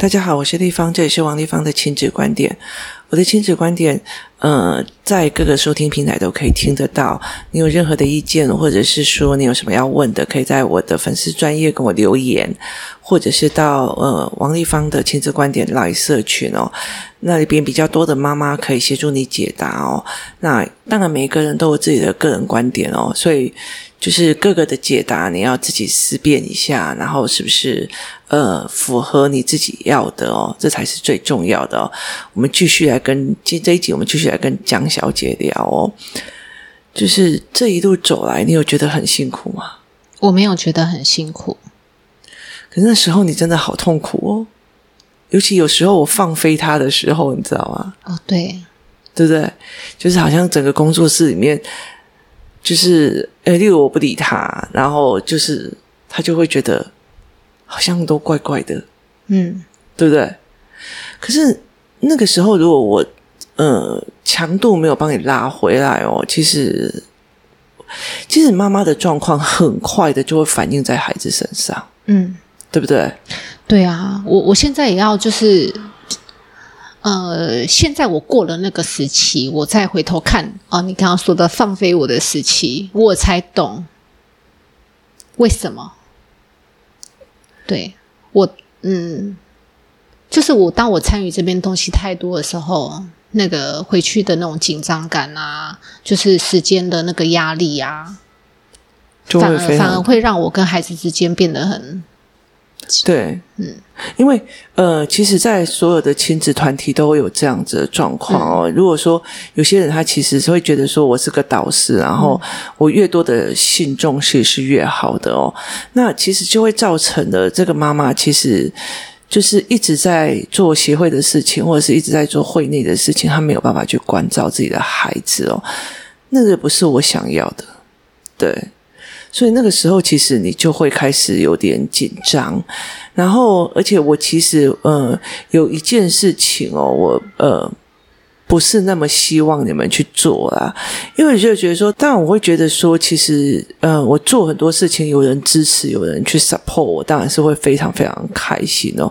大家好，我是丽芳，这里是王丽芳的亲子观点。我的亲子观点，呃，在各个收听平台都可以听得到。你有任何的意见，或者是说你有什么要问的，可以在我的粉丝专业跟我留言，或者是到呃王丽芳的亲子观点 LINE 社群哦，那里边比较多的妈妈可以协助你解答哦。那当然，每一个人都有自己的个人观点哦，所以就是各个的解答你要自己思辨一下，然后是不是呃符合你自己要的哦，这才是最重要的哦。我们继续来。跟今这一集，我们继续来跟江小姐聊哦。就是这一路走来，你有觉得很辛苦吗？我没有觉得很辛苦，可是那时候你真的好痛苦哦。尤其有时候我放飞他的时候，你知道吗？哦，对，对不对？就是好像整个工作室里面，就是呃，例如我不理他，然后就是他就会觉得好像都怪怪的，嗯，对不对？可是。那个时候，如果我呃强度没有帮你拉回来哦，其实其实妈妈的状况很快的就会反映在孩子身上，嗯，对不对？对啊，我我现在也要就是呃，现在我过了那个时期，我再回头看啊，你刚刚说的放飞我的时期，我才懂为什么。对，我嗯。就是我，当我参与这边东西太多的时候，那个回去的那种紧张感啊，就是时间的那个压力啊，反而反而会让我跟孩子之间变得很对，嗯，因为呃，其实，在所有的亲子团体都会有这样子的状况哦。嗯、如果说有些人他其实是会觉得说我是个导师，然后我越多的信众其实是越好的哦，那其实就会造成的这个妈妈其实。就是一直在做协会的事情，或者是一直在做会内的事情，他没有办法去关照自己的孩子哦，那个不是我想要的，对，所以那个时候其实你就会开始有点紧张，然后而且我其实呃有一件事情哦，我呃。不是那么希望你们去做啦，因为就觉得说，当然我会觉得说，其实，呃，我做很多事情，有人支持，有人去 support 我，当然是会非常非常开心哦。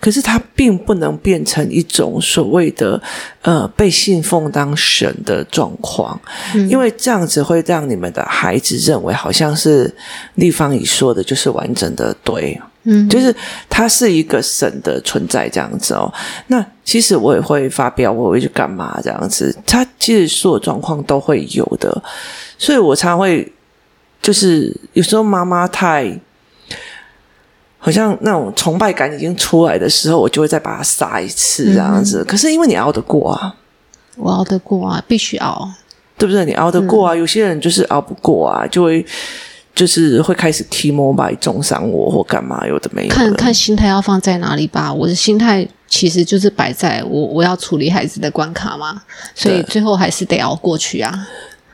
可是它并不能变成一种所谓的，呃，被信奉当神的状况，嗯，因为这样子会让你们的孩子认为，好像是立方已说的，就是完整的对。嗯，就是它是一个神的存在这样子哦。那其实我也会发飙，我会去干嘛这样子？他其实所有状况都会有的，所以我常会就是有时候妈妈太好像那种崇拜感已经出来的时候，我就会再把它杀一次这样子。嗯、可是因为你熬得过啊，我熬得过啊，必须熬，对不对？你熬得过啊，嗯、有些人就是熬不过啊，就会。就是会开始 T-Mobile 重伤我或干嘛，有的没有的。看看心态要放在哪里吧。我的心态其实就是摆在我我要处理孩子的关卡嘛，所以最后还是得熬过去啊。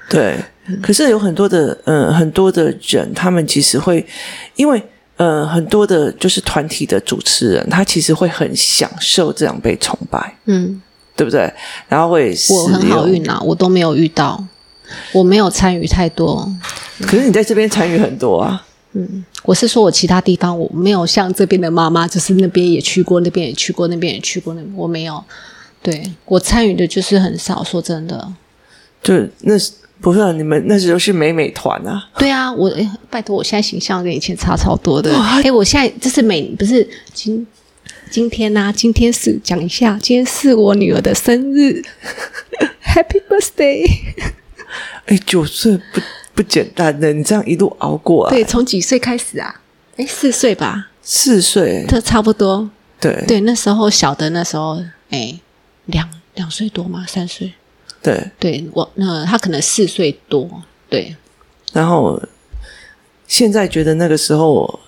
对，嗯、可是有很多的嗯很多的人，他们其实会因为呃很多的就是团体的主持人，他其实会很享受这样被崇拜，嗯，对不对？然后会我很好运啊，我都没有遇到。我没有参与太多，可是你在这边参与很多啊。嗯，我是说我其他地方我没有像这边的妈妈，就是那边也去过，那边也去过，那边也去过，那我没有。对，我参与的就是很少，说真的。就那是不是、啊、你们那时候是美美团啊？对啊，我拜托，我现在形象跟以前差超多的。哎，我现在这是美，不是今今天呐、啊？今天是讲一下，今天是我女儿的生日，Happy Birthday！哎，九岁不不简单的，你这样一路熬过来。对，从几岁开始啊？哎，四岁吧。四岁，这差不多。对对，那时候小的那时候，哎，两两岁多吗？三岁。对对，我那他可能四岁多。对。然后现在觉得那个时候，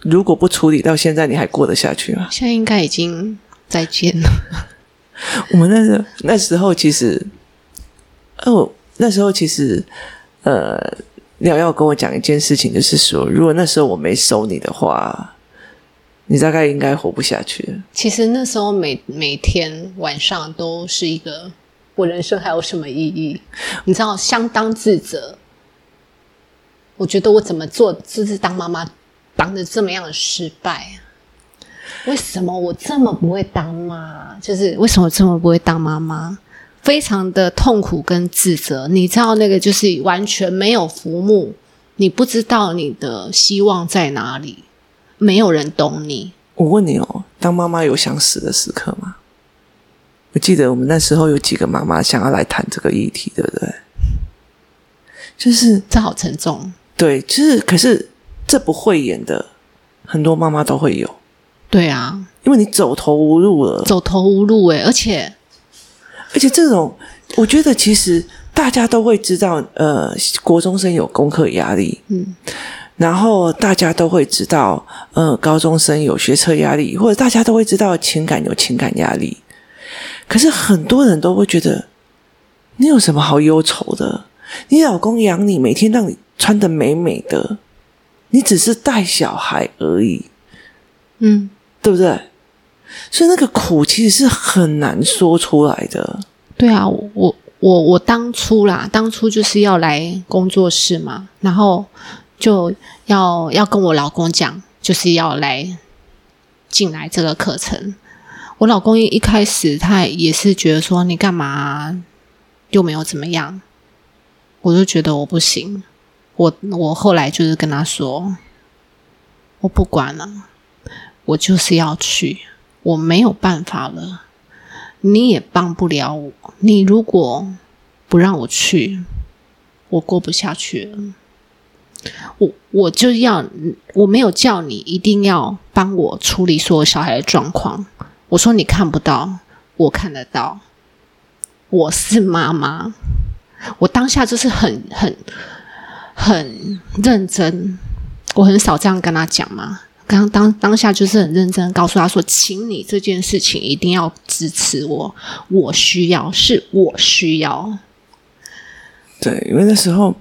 如果不处理到现在，你还过得下去吗？现在应该已经再见了。我们那时候那时候其实，哦。那时候其实，呃，廖耀跟我讲一件事情，就是说，如果那时候我没收你的话，你大概应该活不下去。其实那时候每每天晚上都是一个，我人生还有什么意义？你知道，相当自责。我觉得我怎么做，就是当妈妈当的这么样的失败。为什么我这么不会当妈？就是为什么我这么不会当妈妈？非常的痛苦跟自责。你知道那个就是完全没有浮木，你不知道你的希望在哪里，没有人懂你。我问你哦，当妈妈有想死的时刻吗？我记得我们那时候有几个妈妈想要来谈这个议题，对不对？就是这好沉重。对，就是可是这不会演的，很多妈妈都会有。对啊，因为你走投无路了，走投无路诶，而且而且这种，我觉得其实大家都会知道，呃，国中生有功课压力，嗯，然后大家都会知道，呃，高中生有学测压力，或者大家都会知道情感有情感压力。可是很多人都会觉得，你有什么好忧愁的？你老公养你，每天让你穿的美美的，你只是带小孩而已，嗯，对不对？所以那个苦其实是很难说出来的。对啊，我我我当初啦，当初就是要来工作室嘛，然后就要要跟我老公讲，就是要来进来这个课程。我老公一一开始他也是觉得说，你干嘛又没有怎么样。我就觉得我不行，我我后来就是跟他说，我不管了，我就是要去，我没有办法了，你也帮不了我。你如果不让我去，我过不下去了。我我就要，我没有叫你一定要帮我处理所有小孩的状况。我说你看不到，我看得到，我是妈妈。我当下就是很很很认真，我很少这样跟他讲嘛。刚当当下就是很认真，告诉他说：“请你这件事情一定要支持我，我需要，是我需要。”对，因为那时候，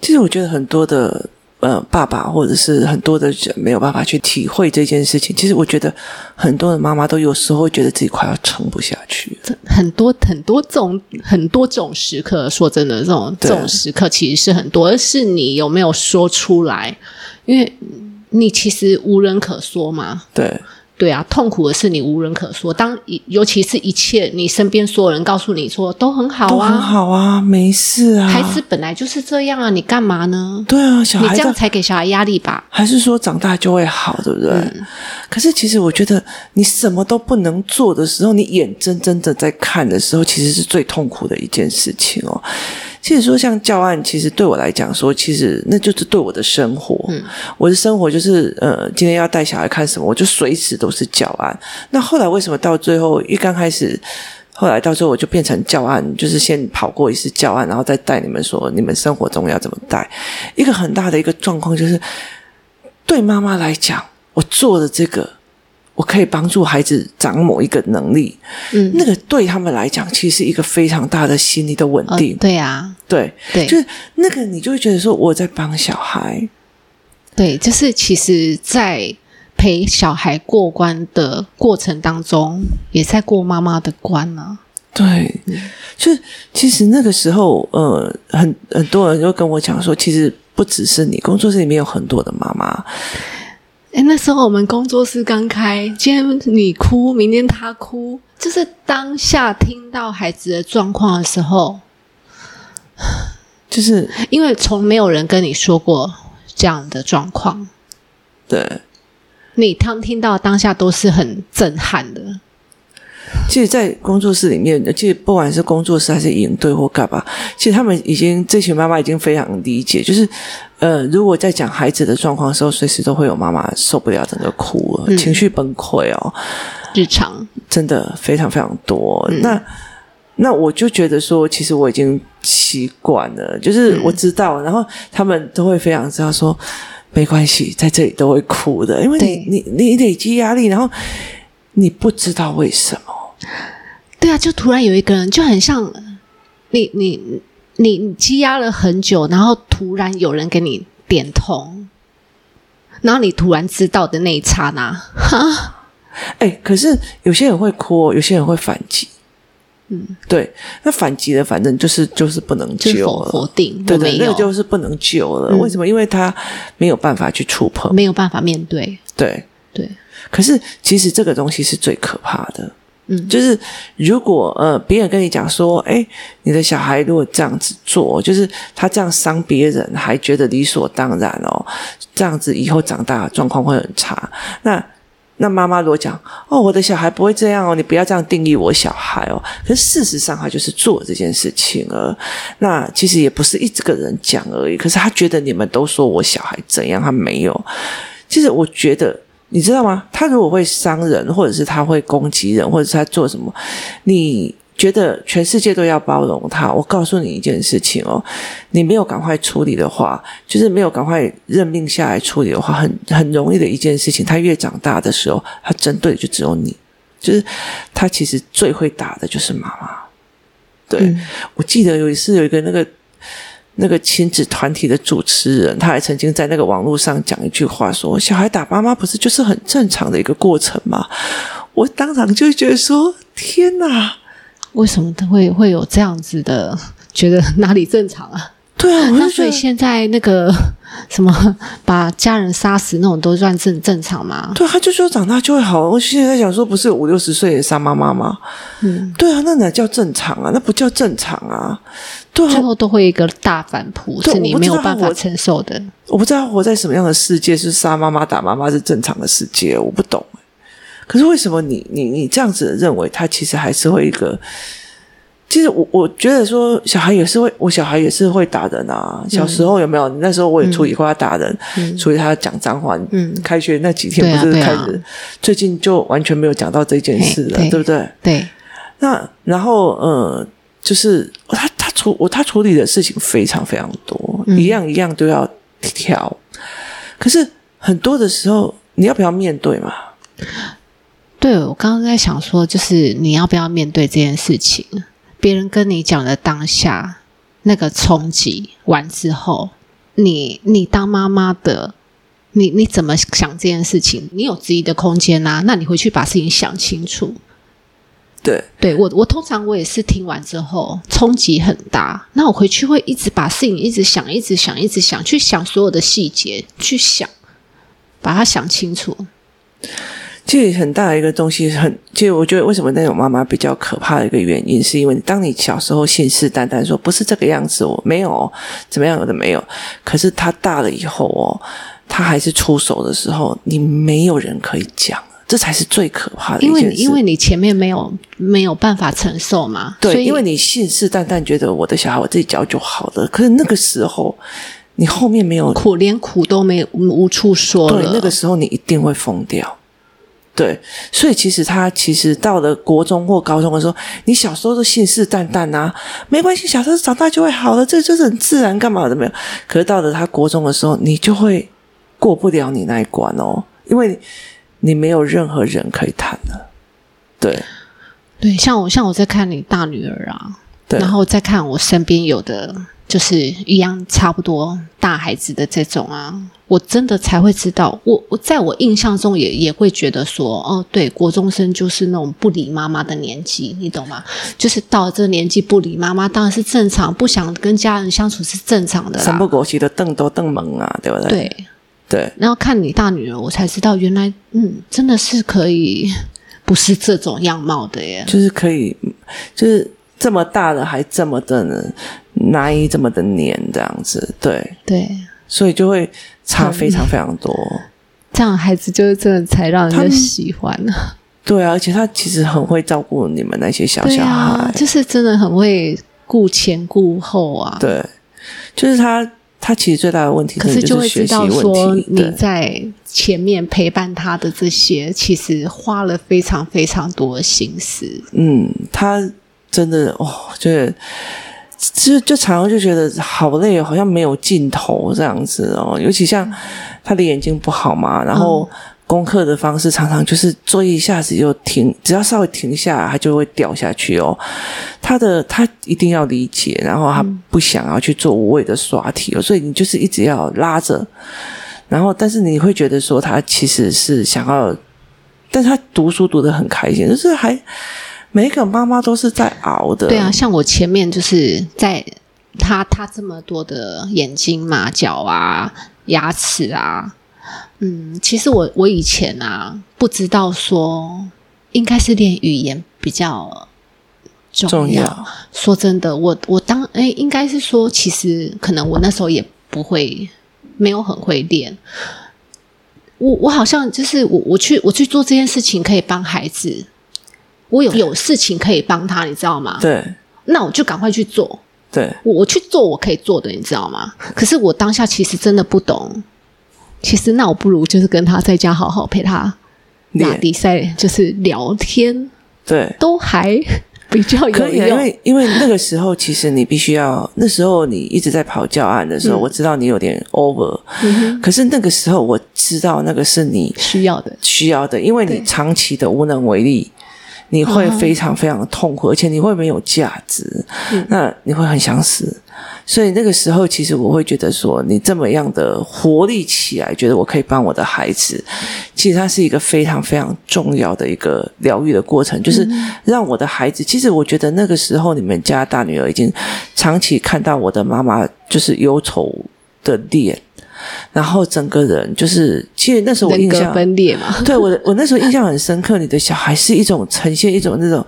其实我觉得很多的。呃，爸爸或者是很多的人没有办法去体会这件事情。其实我觉得很多的妈妈都有时候会觉得自己快要撑不下去。很多很多这种很多这种时刻，说真的，这种这种时刻其实是很多，而是你有没有说出来？因为你其实无人可说嘛。对。对啊，痛苦的是你无人可说。当尤其是一切你身边所有人告诉你说都很好啊，都很好啊，没事啊。孩子本来就是这样啊，你干嘛呢？对啊，小孩你这样才给小孩压力吧？还是说长大就会好，对不对？嗯。可是其实我觉得，你什么都不能做的时候，你眼睁睁的在看的时候，其实是最痛苦的一件事情哦。其实说像教案，其实对我来讲说，其实那就是对我的生活。嗯，我的生活就是呃，今天要带小孩看什么，我就随时都是教案。那后来为什么到最后一刚开始，后来到最后我就变成教案，就是先跑过一次教案，然后再带你们说你们生活中要怎么带。一个很大的一个状况就是，对妈妈来讲，我做的这个。我可以帮助孩子长某一个能力，嗯，那个对他们来讲，其实是一个非常大的心理的稳定。哦、对呀、啊，对对，就是那个你就会觉得说我在帮小孩。对，就是其实，在陪小孩过关的过程当中，也在过妈妈的关呢、啊。对，就是其实那个时候，呃，很很多人就跟我讲说，其实不只是你，工作室里面有很多的妈妈。哎，那时候我们工作室刚开，今天你哭，明天他哭，就是当下听到孩子的状况的时候，就是因为从没有人跟你说过这样的状况，对，你当听到当下都是很震撼的。其实，在工作室里面，其实不管是工作室还是营队或干嘛，其实他们已经这群妈妈已经非常理解，就是呃，如果在讲孩子的状况的时候，随时都会有妈妈受不了，整个哭了，嗯、情绪崩溃哦。日常真的非常非常多。嗯、那那我就觉得说，其实我已经习惯了，就是我知道，嗯、然后他们都会非常知道说，没关系，在这里都会哭的，因为你你你累积压力，然后你不知道为什么。对啊，就突然有一个人，就很像你，你，你，你积压了很久，然后突然有人给你点通，然后你突然知道的那一刹那，哈，哎，可是有些人会哭，有些人会反击，嗯，对，那反击的反正就是就是不能救了，否定，对对，那个就是不能救了。嗯，为什么？因为他没有办法去触碰，没有办法面对，对。对。可是其实这个东西是最可怕的。嗯，就是如果呃别人跟你讲说，哎，你的小孩如果这样子做，就是他这样伤别人，还觉得理所当然哦，这样子以后长大状况会很差。那那妈妈如果讲，哦，我的小孩不会这样哦，你不要这样定义我小孩哦。可是事实上，他就是做这件事情了。那其实也不是一个人讲而已。可是他觉得你们都说我小孩怎样，他没有。其实我觉得。你知道吗？他如果会伤人，或者是他会攻击人，或者是他做什么，你觉得全世界都要包容他？我告诉你一件事情哦，你没有赶快处理的话，就是没有赶快任命下来处理的话，很很容易的一件事情。他越长大的时候，他针对的就只有你，就是他其实最会打的就是妈妈。对，嗯，我记得有一次有一个那个。那个亲子团体的主持人，他还曾经在那个网络上讲一句话说：“小孩打妈妈不是就是很正常的一个过程吗？”我当场就觉得说：“天哪，为什么他会会有这样子的觉得哪里正常啊？”对啊，那所以现在那个 什么把家人杀死那种都算正正常吗？对，他就说长大就会好。我现在想说，不是五六十岁也杀妈妈吗？嗯，对啊，那哪叫正常啊？那不叫正常啊！对啊，最后都会一个大反扑，是你没有办法承受的。我不知道活在什么样的世界是杀妈妈打妈妈是正常的世界，我不懂。可是为什么你你你这样子认为，他其实还是会一个？其实我我觉得说小孩也是会，我小孩也是会打人啊。小时候有没有？嗯、那时候我也处理过他打人，嗯、所以他讲脏话。嗯，开学那几天不是开始，啊啊、最近就完全没有讲到这件事了，对，对不对？对。那然后呃，就是他他处我他处理的事情非常非常多，嗯、一样一样都要挑。可是很多的时候，你要不要面对嘛？对，我刚刚在想说，就是你要不要面对这件事情？别人跟你讲的当下那个冲击完之后，你你当妈妈的，你你怎么想这件事情？你有质疑的空间啊？那你回去把事情想清楚。对，对我我通常我也是听完之后冲击很大，那我回去会一直把事情一直想，一直想，一直想，去想所有的细节，去想，把它想清楚。其实很大的一个东西，很其实我觉得为什么那种妈妈比较可怕的一个原因，是因为当你小时候信誓旦旦说不是这个样子，我没有怎么样，有的没有。可是他大了以后哦，他还是出手的时候，你没有人可以讲，这才是最可怕的一件事。因为因为你前面没有没有办法承受嘛，对，因为你信誓旦旦觉得我的小孩我自己教就好了，可是那个时候你后面没有苦，连苦都没有无处说了，对，那个时候你一定会疯掉。对，所以其实他其实到了国中或高中的时候，你小时候都信誓旦旦啊，没关系，小时候长大就会好了，这就是很自然，干嘛的没有？可是到了他国中的时候，你就会过不了你那一关哦，因为你没有任何人可以谈了。对，对，像我像我在看你大女儿啊，对，然后再看我身边有的。就是一样差不多大孩子的这种啊，我真的才会知道，我我在我印象中也也会觉得说，哦，对，国中生就是那种不理妈妈的年纪，你懂吗？就是到了这个年纪不理妈妈，当然是正常，不想跟家人相处是正常的啦。三不五时的瞪都瞪萌啊，对不对？对对。然后看你大女儿，我才知道原来，嗯，真的是可以，不是这种样貌的耶，就是可以，就是这么大了还这么的呢。难以这么的黏这样子，对对，所以就会差非常非常多。这样孩子就是真的才让人家喜欢啊。对啊，而且他其实很会照顾你们那些小小孩，啊、就是真的很会顾前顾后啊。对，就是他，他其实最大的问题，可是就会知道说你在前面陪伴他的这些，其实花了非常非常多的心思。嗯，他真的哦，就是。就就常常就觉得好累，好像没有尽头这样子哦。尤其像他的眼睛不好嘛，然后功课的方式常常就是做一下子就停，只要稍微停下来，他就会掉下去哦。他的他一定要理解，然后他不想要去做无谓的刷题哦，所以你就是一直要拉着。然后，但是你会觉得说他其实是想要，但是他读书读得很开心，就是还。每个妈妈都是在熬的。对啊，像我前面就是在他他这么多的眼睛、马脚啊、牙齿啊，嗯，其实我我以前啊不知道说应该是练语言比较重要。重要。说真的，我我当哎，应该是说，其实可能我那时候也不会，没有很会练。我我好像就是我我去我去做这件事情可以帮孩子，我有有事情可以帮他，你知道吗？对。那我就赶快去做。对。我我去做我可以做的，你知道吗？可是我当下其实真的不懂。其实那我不如就是跟他在家好好陪他打比赛，就是聊天。对。都还。比较可以，因为因为那个时候，其实你必须要那时候你一直在跑教案的时候，嗯、我知道你有点 over，嗯、可是那个时候我知道那个是你需要的，需要的，因为你长期的无能为力。你会非常非常的痛苦，而且你会没有价值，嗯、那你会很想死。所以那个时候，其实我会觉得说，你这么样的活力起来，觉得我可以帮我的孩子，其实它是一个非常非常重要的一个疗愈的过程，就是让我的孩子。其实我觉得那个时候，你们家大女儿已经长期看到我的妈妈就是忧愁的脸。然后整个人就是，其实那时候我印象分裂嘛，对我我那时候印象很深刻。你的小孩是一种呈现一种那种。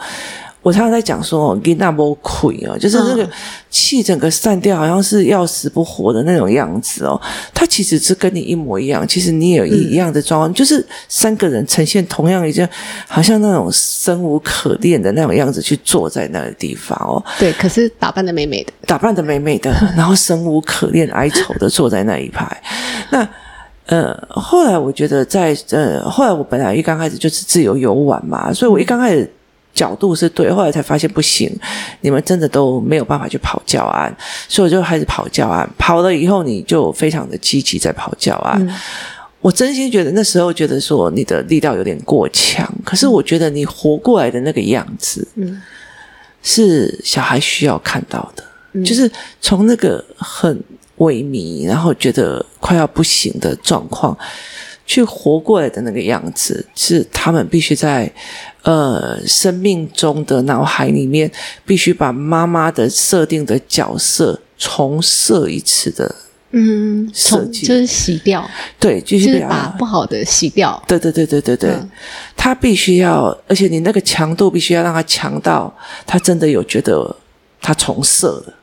我常常在讲说，给那么亏哦，就是那个气整个散掉，好像是要死不活的那种样子哦。他其实是跟你一模一样，其实你也有一样的状况，嗯、就是三个人呈现同样一件，好像那种生无可恋的那种样子，去坐在那个地方哦。对，可是打扮的美美的，打扮的美美的，然后生无可恋、哀愁的坐在那一排。那呃，后来我觉得在呃，后来我本来一刚开始就是自由游玩嘛，所以我一刚开始。角度是对，后来才发现不行，你们真的都没有办法去跑教案，所以我就开始跑教案。跑了以后，你就非常的积极在跑教案。嗯、我真心觉得那时候觉得说你的力道有点过强，可是我觉得你活过来的那个样子，嗯，是小孩需要看到的，嗯、就是从那个很萎靡，然后觉得快要不行的状况。去活过来的那个样子，是他们必须在呃生命中的脑海里面，必须把妈妈的设定的角色重设一次的，嗯，设计。就是洗掉，对，就是把，把不好的洗掉，对对对对对对，嗯、他必须要，而且你那个强度必须要让他强到，他真的有觉得他重设了，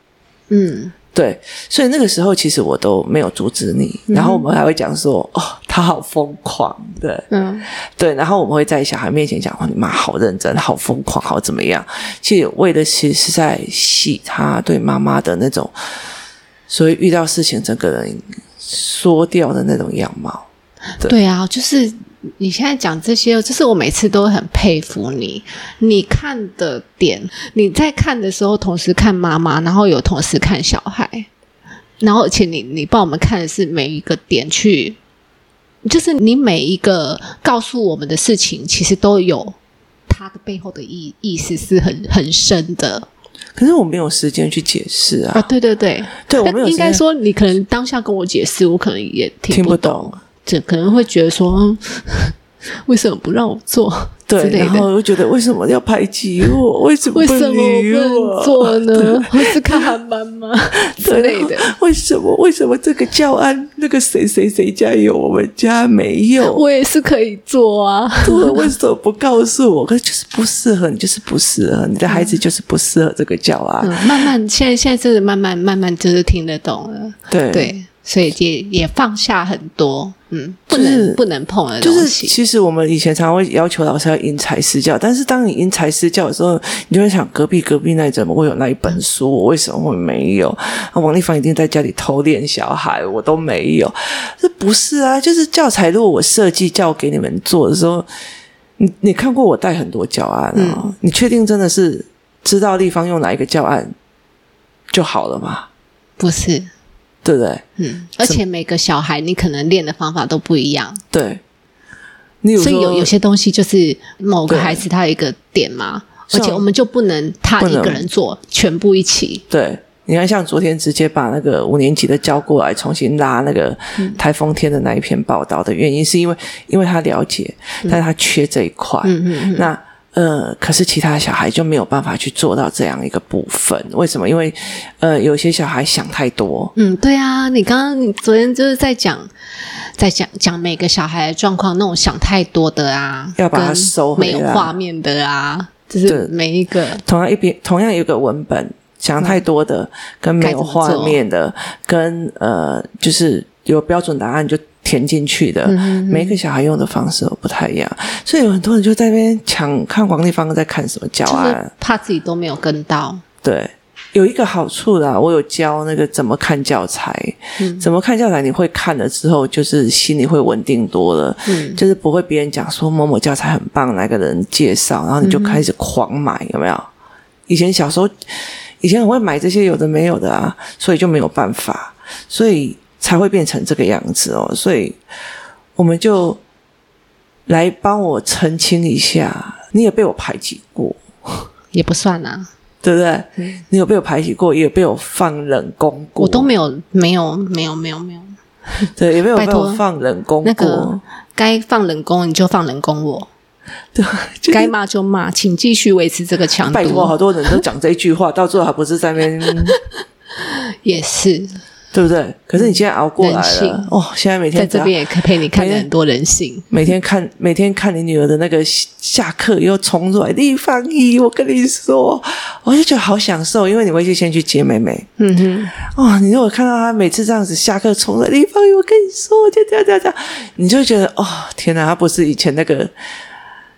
嗯。对，所以那个时候其实我都没有阻止你，嗯、然后我们还会讲说，哦，他好疯狂，对，嗯，对，然后我们会在小孩面前讲，哦，你妈好认真，好疯狂，好怎么样？其实为的其实是在洗他对妈妈的那种，所以遇到事情整个人缩掉的那种样貌。对，对啊，就是。你现在讲这些，就是我每次都很佩服你。你看的点，你在看的时候，同时看妈妈，然后有同时看小孩，然后而且你你帮我们看的是每一个点去，就是你每一个告诉我们的事情，其实都有它的背后的意意思是很很深的。可是我没有时间去解释啊！啊，对对对，对我没有。应该说，你可能当下跟我解释，我可能也听不懂。这可能会觉得说，为什么不让我做？对，然后又觉得为什么要排挤我？为什么为什么我不能做呢？我是看韩版吗？之类的。为什么？为什么这个教案那个谁谁谁家有，我们家没有？我也是可以做啊。对，为什么不告诉我？可是就是不适合你，就是不适合你的孩子，就是不适合这个教案。嗯，慢慢，现在现在真的慢慢慢慢就是听得懂了。对对。所以也也放下很多，嗯，不能、就是、不能碰的东西。就是其实我们以前常常会要求老师要因材施教，但是当你因材施教的时候，你就会想隔壁隔壁那怎么会有那一本书？我为什么会没有？啊，王丽芳一定在家里偷练小孩，我都没有。这不是啊，就是教材。如果我设计教给你们做的时候，你你看过我带很多教案啊、哦？嗯、你确定真的是知道地方用哪一个教案就好了吗？不是。对不对？嗯，而且每个小孩你可能练的方法都不一样。对，所以有有些东西就是某个孩子他有一个点嘛，而且我们就不能他一个人做，全部一起。对，你看，像昨天直接把那个五年级的叫过来，重新拉那个台风天的那一篇报道的原因，是因为因为他了解，但是他缺这一块。嗯嗯嗯。那呃，可是其他小孩就没有办法去做到这样一个部分，为什么？因为呃，有些小孩想太多。嗯，对啊，你刚刚你昨天就是在讲，在讲讲每个小孩的状况，那种想太多的啊，要把它收回来，没有画面的啊，就是每一个同样一篇同样有一个文本，想太多的、嗯、跟没有画面的，跟呃，就是有标准答案就。填进去的，嗯、每一个小孩用的方式都不太一样，所以有很多人就在那边抢看王立芳在看什么教案，怕自己都没有跟到。对，有一个好处啦，我有教那个怎么看教材，嗯、怎么看教材，你会看了之后，就是心里会稳定多了，嗯，就是不会别人讲说某某教材很棒，哪个人介绍，然后你就开始狂买，嗯、有没有？以前小时候，以前很会买这些有的没有的啊，所以就没有办法，所以。才会变成这个样子哦，所以我们就来帮我澄清一下。你也被我排挤过，也不算啊，对不对？嗯、你有被我排挤过，也有被我放冷宫过，我都没有，没有，没有，没有，没有。对，也没有被我放冷宫过。那个该放冷宫你就放冷宫我，对，就是、该骂就骂，请继续维持这个强度。拜托，好多人都讲这一句话，到最后还不是在那边？也是。对不对？可是你现在熬过来了性哦，现在每天在这边也可以陪你看很多人性。每天看，每天看你女儿的那个下课又冲出来，丽芳姨，我跟你说，我就觉得好享受，因为你会去先去接妹妹。嗯哼，哦，你如果看到她每次这样子下课冲出来，丽芳姨，我跟你说，就这样这样这样，你就会觉得哦，天哪，她不是以前那个。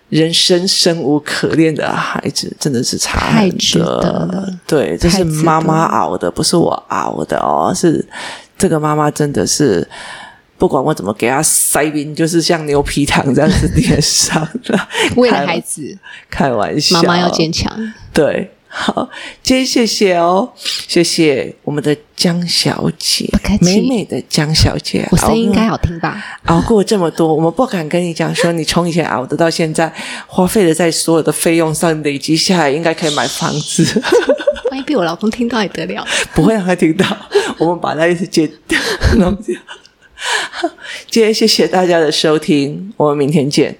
人生生无可恋的孩子真的是差很多，太值得了。对，这是妈妈熬的，不是我熬的哦。是这个妈妈真的是，不管我怎么给她塞冰，就是像牛皮糖这样子粘上的。为了孩子，开玩笑，妈妈要坚强。对。好，今天谢谢哦，谢谢我们的江小姐，不客气，美美的江小姐，我声音应该好听吧？熬过这么多，我们不敢跟你讲说，你从以前熬得到现在，花费的在所有的费用上累积下来，应该可以买房子。万一被我老公听到也得了？不会让他听到，我们把那一次剪掉，弄掉。今天谢谢大家的收听，我们明天见。